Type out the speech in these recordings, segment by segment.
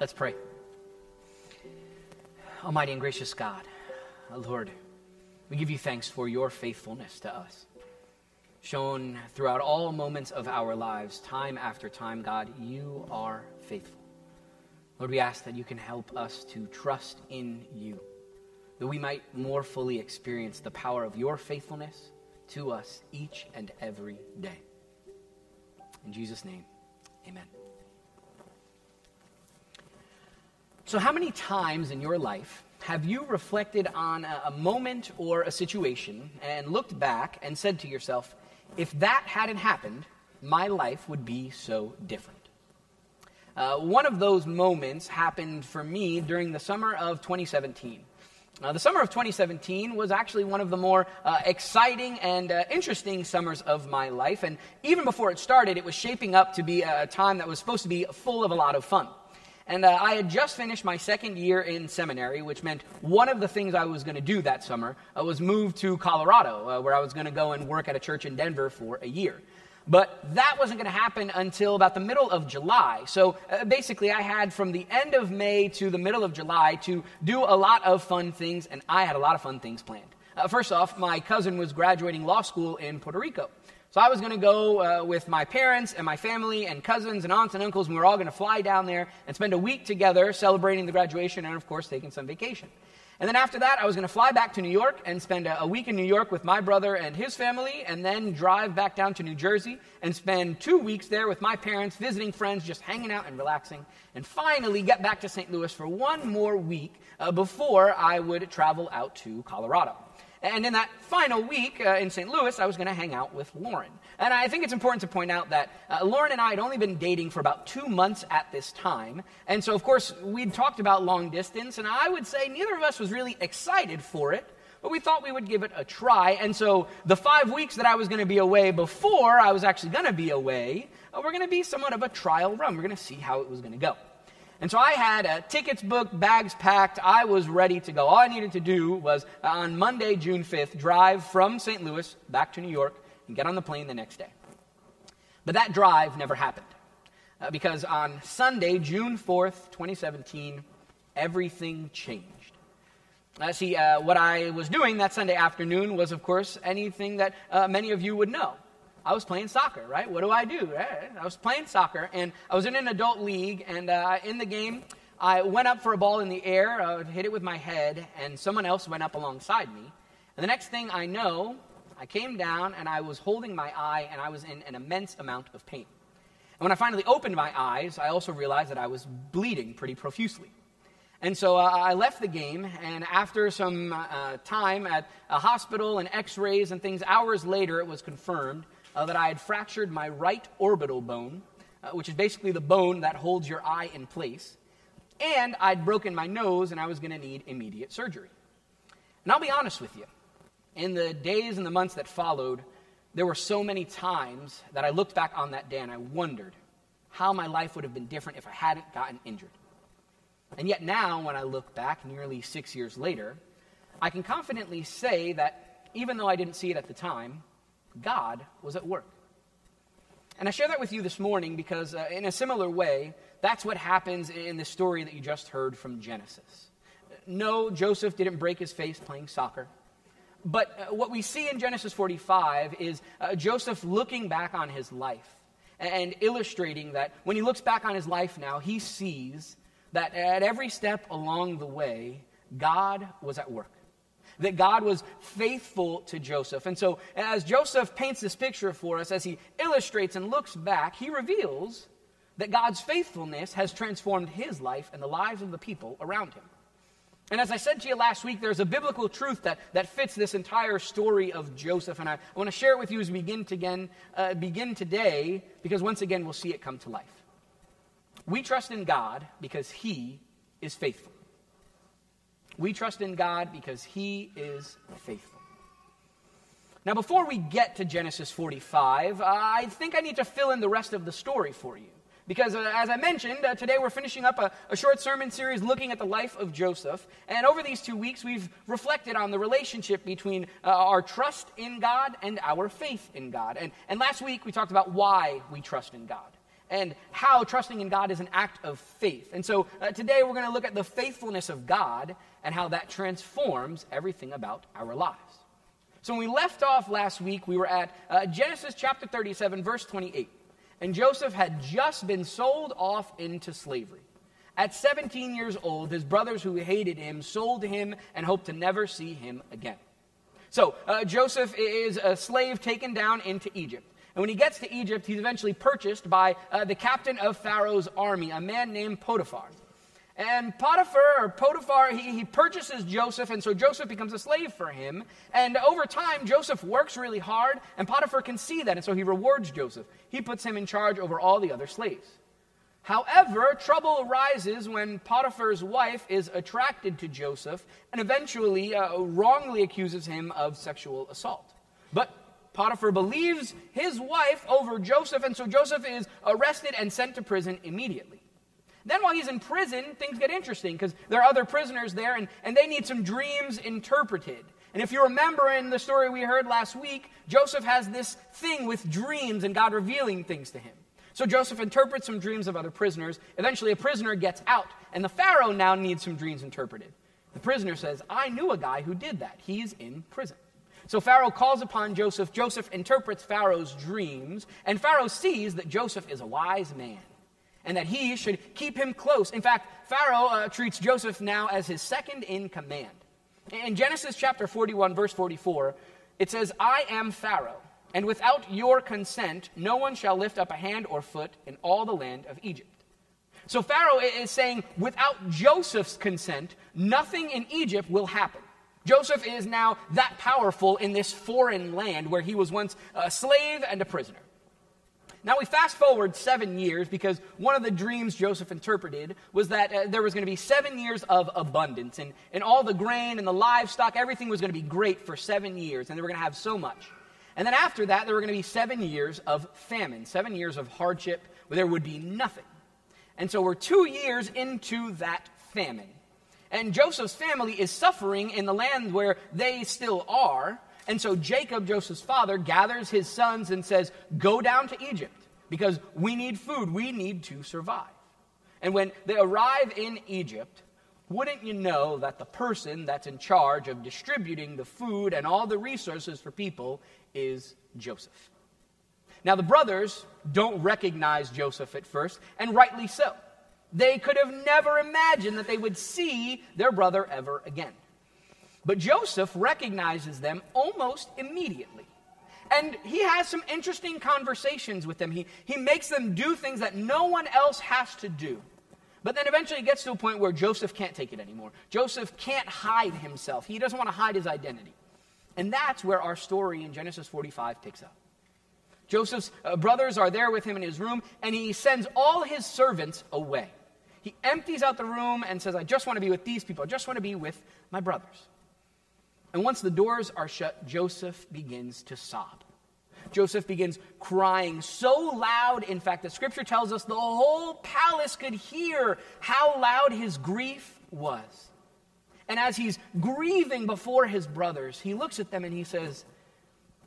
Let's pray. Almighty and gracious God, Lord, we give you thanks for your faithfulness to us. Shown throughout all moments of our lives, time after time, God, you are faithful. Lord, we ask that you can help us to trust in you, that we might more fully experience the power of your faithfulness to us each and every day. In Jesus' name, amen. So, how many times in your life have you reflected on a, moment or a situation and looked back and said to yourself, if that hadn't happened, my life would be so different? Uh, one of those moments happened for me during the summer of 2017. Uh, the summer of 2017 was actually one of the more uh, exciting and uh, interesting summers of my life. And even before it started, it was shaping up to be a time that was supposed to be full of a lot of fun. And uh, I had just finished my second year in seminary, which meant one of the things I was going to do that summer uh, was move to Colorado, uh, where I was going to go and work at a church in Denver for a year. But that wasn't going to happen until about the middle of July. So uh, basically, I had from the end of May to the middle of July to do a lot of fun things, and I had a lot of fun things planned. Uh, first off, my cousin was graduating law school in Puerto Rico. So I was going to go uh, with my parents and my family and cousins and aunts and uncles, and we were all going to fly down there and spend a week together celebrating the graduation and, of course, taking some vacation. And then after that, I was going to fly back to New York and spend a, week in New York with my brother and his family, and then drive back down to New Jersey and spend two weeks there with my parents, visiting friends, just hanging out and relaxing, and finally get back to St. Louis for one more week uh, before I would travel out to Colorado. And in that final week uh, in St. Louis, I was going to hang out with Lauren. And I think it's important to point out that uh, Lauren and I had only been dating for about two months at this time. And so, of course, we'd talked about long distance, and I would say neither of us was really excited for it, but we thought we would give it a try. And so, the five weeks that I was going to be away before I was actually going to be away, uh, were going to be somewhat of a trial run. We're going to see how it was going to go. And so I had uh, tickets booked, bags packed. I was ready to go. All I needed to do was uh, on Monday, June 5th, drive from St. Louis back to New York and get on the plane the next day. But that drive never happened. Uh, because on Sunday, June 4th, 2017, everything changed. Uh, see, uh, what I was doing that Sunday afternoon was, of course, anything that uh, many of you would know. I was playing soccer, right? What do I do? Right? I was playing soccer, and I was in an adult league, and uh, in the game, I went up for a ball in the air, uh, hit it with my head, and someone else went up alongside me. And the next thing I know, I came down, and I was holding my eye, and I was in an immense amount of pain. And when I finally opened my eyes, I also realized that I was bleeding pretty profusely. And so uh, I left the game, and after some uh, time at a hospital and x rays and things, hours later, it was confirmed uh, that I had fractured my right orbital bone, uh, which is basically the bone that holds your eye in place, and I'd broken my nose and I was going to need immediate surgery. And I'll be honest with you, in the days and the months that followed, there were so many times that I looked back on that day and I wondered how my life would have been different if I hadn't gotten injured. And yet now, when I look back nearly six years later, I can confidently say that even though I didn't see it at the time, God was at work. And I share that with you this morning because, uh, in a similar way, that's what happens in the story that you just heard from Genesis. No, Joseph didn't break his face playing soccer. But uh, what we see in Genesis 45 is uh, Joseph looking back on his life and illustrating that when he looks back on his life now, he sees that at every step along the way, God was at work that God was faithful to Joseph. And so, as Joseph paints this picture for us, as he illustrates and looks back, he reveals that God's faithfulness has transformed his life and the lives of the people around him. And as I said to you last week, there's a biblical truth that, that fits this entire story of Joseph. And I, I want to share it with you as we begin, to again, uh, begin today, because once again, we'll see it come to life. We trust in God because he is faithful. We trust in God because He is faithful. Now, before we get to Genesis 45, uh, I think I need to fill in the rest of the story for you. Because, uh, as I mentioned, uh, today we're finishing up a, a, short sermon series looking at the life of Joseph. And over these two weeks, we've reflected on the relationship between uh, our trust in God and our faith in God. And, and last week, we talked about why we trust in God. and how trusting in God is an act of faith. And so uh, today we're going to look at the faithfulness of God and how that transforms everything about our lives. So when we left off last week, we were at uh, Genesis chapter 37, verse 28. And Joseph had just been sold off into slavery. At 17 years old, his brothers who hated him sold him and hoped to never see him again. So uh, Joseph is a slave taken down into Egypt. And when he gets to Egypt, he's eventually purchased by uh, the captain of Pharaoh's army, a man named Potiphar. And Potiphar, or Potiphar, he, he purchases Joseph, and so Joseph becomes a slave for him. And over time, Joseph works really hard, and Potiphar can see that, and so he rewards Joseph. He puts him in charge over all the other slaves. However, trouble arises when Potiphar's wife is attracted to Joseph and eventually uh, wrongly accuses him of sexual assault. But Potiphar believes his wife over Joseph, and so Joseph is arrested and sent to prison immediately. Then, while he's in prison, things get interesting because there are other prisoners there and, and they need some dreams interpreted. And if you remember in the story we heard last week, Joseph has this thing with dreams and God revealing things to him. So Joseph interprets some dreams of other prisoners. Eventually, a prisoner gets out, and the Pharaoh now needs some dreams interpreted. The prisoner says, I knew a guy who did that. He's in prison. So Pharaoh calls upon Joseph. Joseph interprets Pharaoh's dreams, and Pharaoh sees that Joseph is a wise man and that he should keep him close. In fact, Pharaoh uh, treats Joseph now as his second in command. In Genesis chapter 41, verse 44, it says, I am Pharaoh, and without your consent, no one shall lift up a hand or foot in all the land of Egypt. So Pharaoh is saying, without Joseph's consent, nothing in Egypt will happen. Joseph is now that powerful in this foreign land where he was once a slave and a prisoner. Now we fast forward seven years because one of the dreams Joseph interpreted was that uh, there was going to be seven years of abundance, and, and all the grain and the livestock, everything was going to be great for seven years, and they were going to have so much. And then after that, there were going to be seven years of famine, seven years of hardship where there would be nothing. And so we're two years into that famine. And Joseph's family is suffering in the land where they still are. And so Jacob, Joseph's father, gathers his sons and says, Go down to Egypt because we need food. We need to survive. And when they arrive in Egypt, wouldn't you know that the person that's in charge of distributing the food and all the resources for people is Joseph? Now, the brothers don't recognize Joseph at first, and rightly so. They could have never imagined that they would see their brother ever again. But Joseph recognizes them almost immediately. And he has some interesting conversations with them. He, he makes them do things that no one else has to do. But then eventually it gets to a point where Joseph can't take it anymore. Joseph can't hide himself. He doesn't want to hide his identity. And that's where our story in Genesis 45 picks up. Joseph's uh, brothers are there with him in his room, and he sends all his servants away. He empties out the room and says, I just want to be with these people. I just want to be with my brothers. And once the doors are shut, Joseph begins to sob. Joseph begins crying so loud, in fact, that scripture tells us the whole palace could hear how loud his grief was. And as he's grieving before his brothers, he looks at them and he says,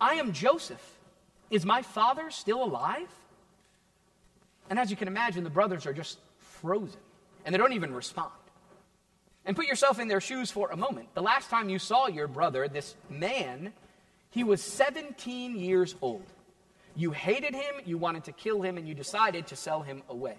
I am Joseph. Is my father still alive? And as you can imagine, the brothers are just frozen and they don't even respond. And put yourself in their shoes for a moment. The last time you saw your brother, this man, he was 17 years old. You hated him, you wanted to kill him, and you decided to sell him away.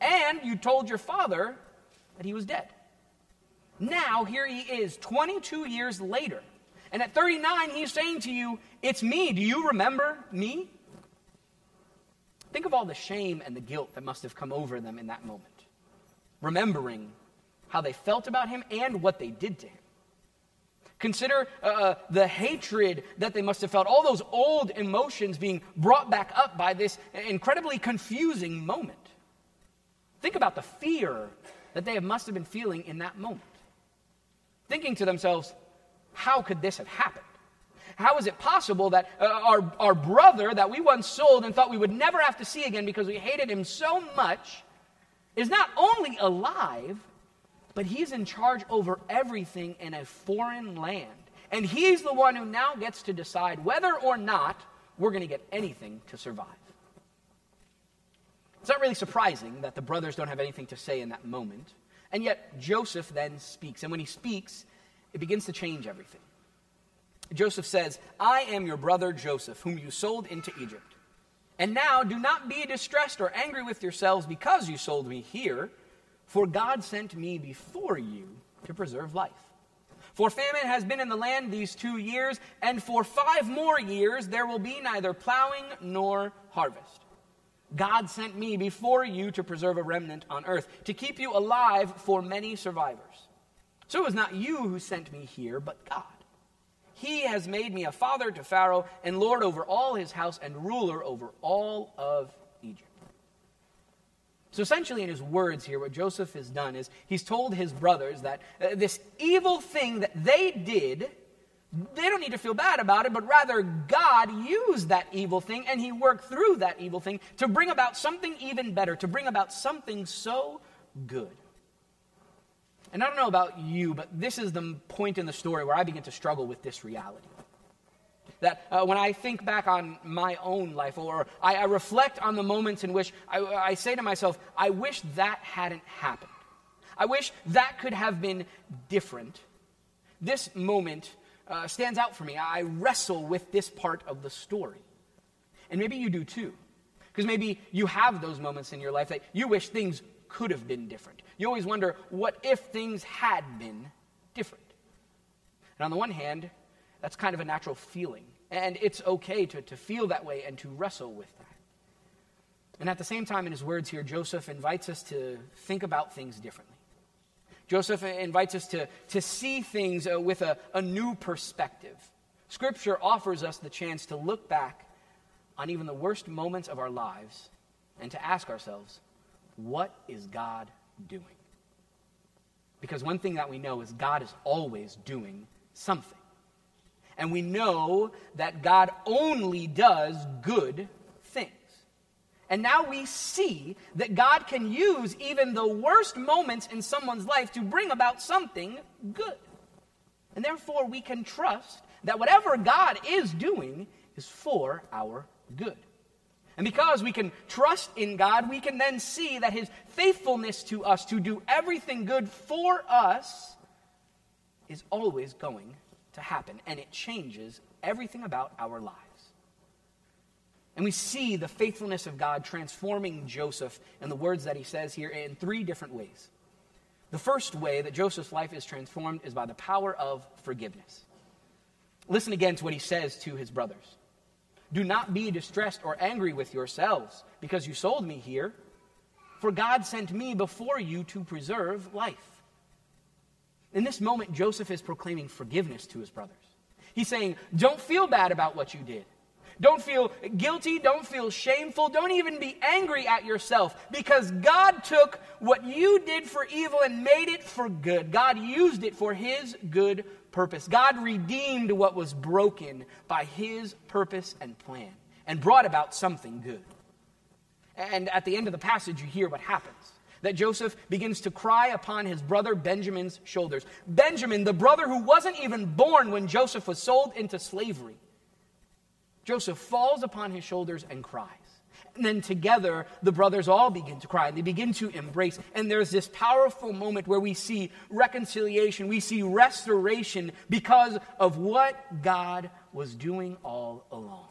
And you told your father that he was dead. Now, here he is, 22 years later. And at 39, he's saying to you, It's me. Do you remember me? Think of all the shame and the guilt that must have come over them in that moment remembering how they felt about him and what they did to him. Consider uh, uh, the hatred that they must have felt, all those old emotions being brought back up by this incredibly confusing moment. Think about the fear that they must have been feeling in that moment. Thinking to themselves, how could this have happened? How is it possible that uh, our, our brother that we once sold and thought we would never have to see again because we hated him so much is not only alive, but he's in charge over everything in a foreign land. And he's the one who now gets to decide whether or not we're going to get anything to survive. It's not really surprising that the brothers don't have anything to say in that moment. And yet, Joseph then speaks. And when he speaks, it begins to change everything. Joseph says, I am your brother Joseph, whom you sold into Egypt. And now do not be distressed or angry with yourselves because you sold me here, for God sent me before you to preserve life. For famine has been in the land these two years, and for five more years there will be neither plowing nor harvest. God sent me before you to preserve a remnant on earth, to keep you alive for many survivors. So it was not you who sent me here, but God. He has made me a father to Pharaoh and lord over all his house and ruler over all of. So essentially, in his words here, what Joseph has done is he's told his brothers that uh, this evil thing that they did, they don't need to feel bad about it, but rather God used that evil thing and he worked through that evil thing to bring about something even better, to bring about something so good. And I don't know about you, but this is the point in the story where I begin to struggle with this reality. That uh, when I think back on my own life, or I, I reflect on the moments in which I, I say to myself, I wish that hadn't happened. I wish that could have been different. This moment uh, stands out for me. I wrestle with this part of the story. And maybe you do too. Because maybe you have those moments in your life that you wish things could have been different. You always wonder, what if things had been different? And on the one hand, that's kind of a natural feeling. And it's okay to, to feel that way and to wrestle with that. And at the same time, in his words here, Joseph invites us to think about things differently. Joseph invites us to, to see things uh, with a, a new perspective. Scripture offers us the chance to look back on even the worst moments of our lives and to ask ourselves, what is God doing. Because one thing that we know is God is always doing something. And we know that God only does good things. And now we see that God can use even the worst moments in someone's life to bring about something good. And therefore, we can trust that whatever God is doing is for our good. And because we can trust in God, we can then see that His faithfulness to us to do everything good for us is always going to happen. And it changes everything about our lives. And we see the faithfulness of God transforming Joseph and the words that he says here in three different ways. The first way that Joseph's life is transformed is by the power of forgiveness. Listen again to what he says to his brothers. Do not be distressed or angry with yourselves because you sold me here, for God sent me before you to preserve life. In this moment, Joseph is proclaiming forgiveness to his brothers. He's saying, Don't feel bad about what you did. Don't feel guilty. Don't feel shameful. Don't even be angry at yourself because God took what you did for evil and made it for good. God used it for His good purpose. God redeemed what was broken by His purpose and plan and brought about something good. And at the end of the passage, you hear what happens that Joseph begins to cry upon his brother Benjamin's shoulders. Benjamin, the brother who wasn't even born when Joseph was sold into slavery. Joseph falls upon his shoulders and cries. And then together, the brothers all begin to cry. They begin to embrace. And there's this powerful moment where we see reconciliation, we see restoration because of what God was doing all along.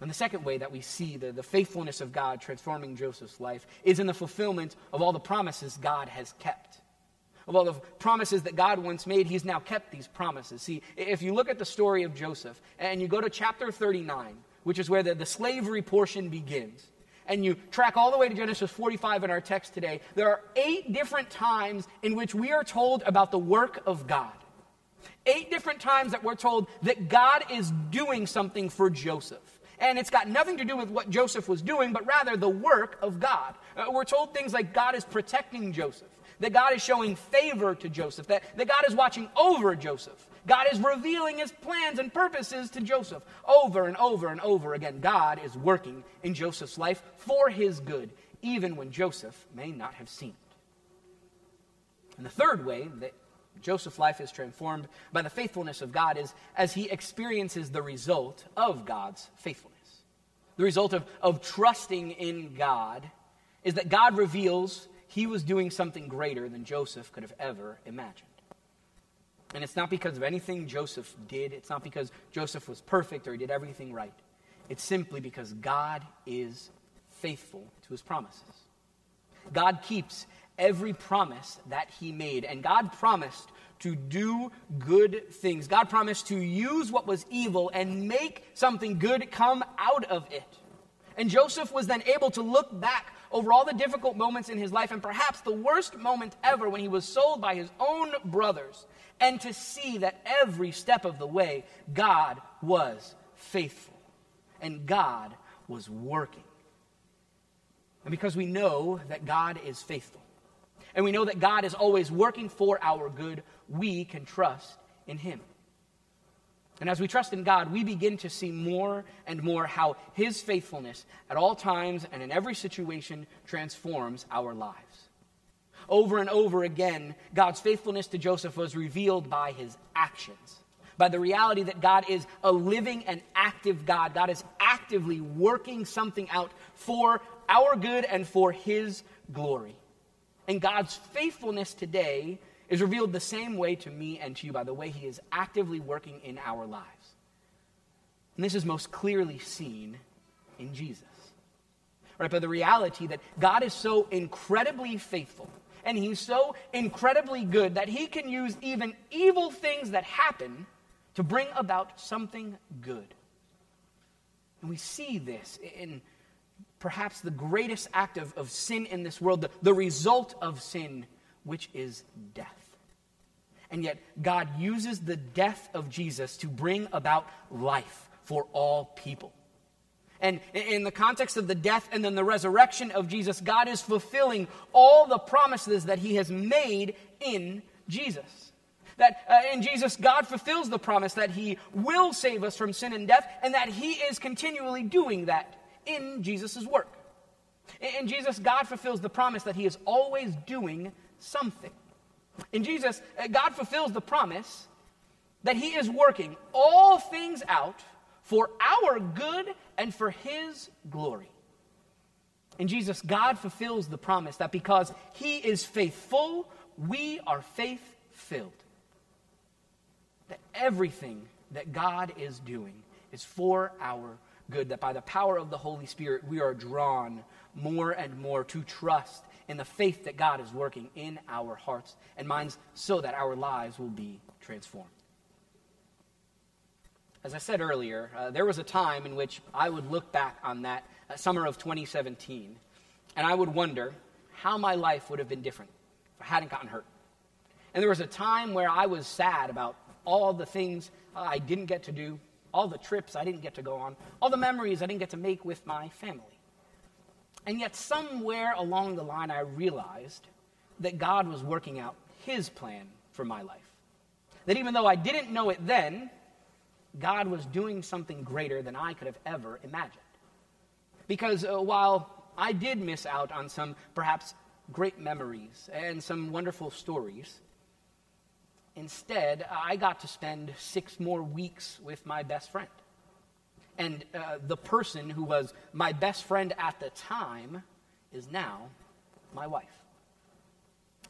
And the second way that we see the, the faithfulness of God transforming Joseph's life is in the fulfillment of all the promises God has kept of all the promises that God once made, he's now kept these promises. See, if you look at the story of Joseph and you go to chapter 39, which is where the, the slavery portion begins, and you track all the way to Genesis 45 in our text today, there are eight different times in which we are told about the work of God. Eight different times that we're told that God is doing something for Joseph. And it's got nothing to do with what Joseph was doing, but rather the work of God. Uh, we're told things like God is protecting Joseph that God is showing favor to Joseph, that, that God is watching over Joseph. God is revealing his plans and purposes to Joseph over and over and over again. God is working in Joseph's life for his good, even when Joseph may not have seen it. And the third way that Joseph's life is transformed by the faithfulness of God is as he experiences the result of God's faithfulness. the result of, of trusting in God, is that God reveals he was doing something greater than Joseph could have ever imagined. And it's not because of anything Joseph did, it's not because Joseph was perfect or he did everything right. It's simply because God is faithful to his promises. God keeps every promise that he made, and God promised to do good things. God promised to use what was evil and make something good come out of it. And Joseph was then able to look back over all the difficult moments in his life, and perhaps the worst moment ever when he was sold by his own brothers, and to see that every step of the way, God was faithful and God was working. And because we know that God is faithful, and we know that God is always working for our good, we can trust in Him. And as we trust in God, we begin to see more and more how His faithfulness at all times and in every situation transforms our lives. Over and over again, God's faithfulness to Joseph was revealed by His actions, by the reality that God is a living and active God. God is actively working something out for our good and for His glory. And God's faithfulness today is revealed the same way to me and to you by the way he is actively working in our lives. And this is most clearly seen in Jesus. Right, but the reality that God is so incredibly faithful and he's so incredibly good that he can use even evil things that happen to bring about something good. And we see this in perhaps the greatest act of, of sin in this world, the, the result of sin which is death. And yet, God uses the death of Jesus to bring about life for all people. And in the context of the death and then the resurrection of Jesus, God is fulfilling all the promises that He has made in Jesus. That uh, in Jesus, God fulfills the promise that He will save us from sin and death, and that He is continually doing that in Jesus' work. In Jesus, God fulfills the promise that He is always doing something. In Jesus, uh, God fulfills the promise that He is working all things out for our good and for His glory. In Jesus, God fulfills the promise that because He is faithful, we are faith filled. That everything that God is doing is for our good, that by the power of the Holy Spirit, we are drawn more and more to trust in the faith that God is working in our hearts and minds so that our lives will be transformed. As I said earlier, uh, there was a time in which I would look back on that uh, summer of 2017 and I would wonder how my life would have been different if I hadn't gotten hurt. And there was a time where I was sad about all the things uh, I didn't get to do, all the trips I didn't get to go on, all the memories I didn't get to make with my family. And yet, somewhere along the line, I realized that God was working out His plan for my life. That even though I didn't know it then, God was doing something greater than I could have ever imagined. Because uh, while I did miss out on some perhaps great memories and some wonderful stories, instead, I got to spend six more weeks with my best friend. And uh, the person who was my best friend at the time is now my wife.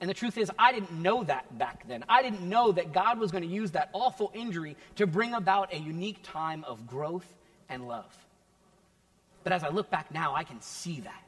And the truth is, I didn't know that back then. I didn't know that God was going to use that awful injury to bring about a unique time of growth and love. But as I look back now, I can see that.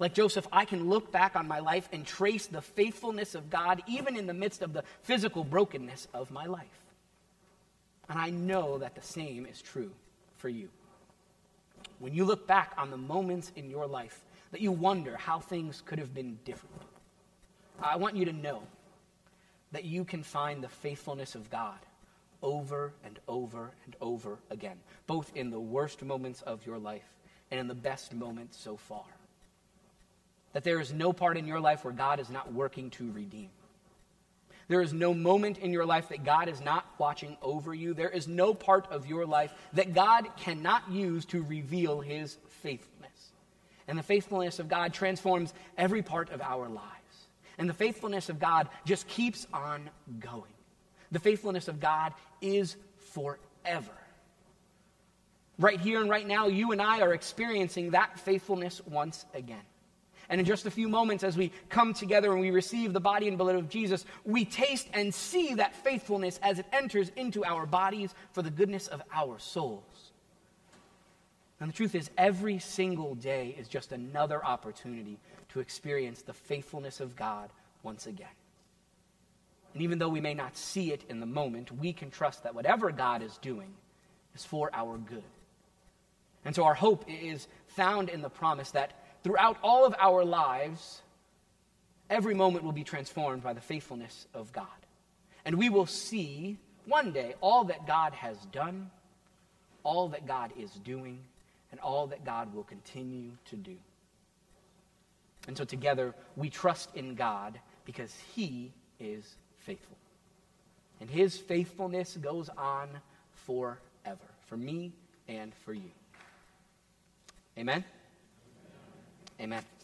Like Joseph, I can look back on my life and trace the faithfulness of God even in the midst of the physical brokenness of my life. And I know that the same is true for you. When you look back on the moments in your life that you wonder how things could have been different, I want you to know that you can find the faithfulness of God over and over and over again, both in the worst moments of your life and in the best moments so far. That there is no part in your life where God is not working to redeem. There is no moment in your life that God is not watching over you. There is no part of your life that God cannot use to reveal his faithfulness. And the faithfulness of God transforms every part of our lives. And the faithfulness of God just keeps on going. The faithfulness of God is forever. Right here and right now, you and I are experiencing that faithfulness once again. And in just a few moments, as we come together and we receive the body and blood of Jesus, we taste and see that faithfulness as it enters into our bodies for the goodness of our souls. And the truth is, every single day is just another opportunity to experience the faithfulness of God once again. And even though we may not see it in the moment, we can trust that whatever God is doing is for our good. And so our hope is found in the promise that throughout all of our lives, every moment will be transformed by the faithfulness of God. And we will see one day all that God has done, all that God is doing, and all that God will continue to do. And so together we trust in God because He is faithful. And His faithfulness goes on forever, for me and for you. Amen? Amen.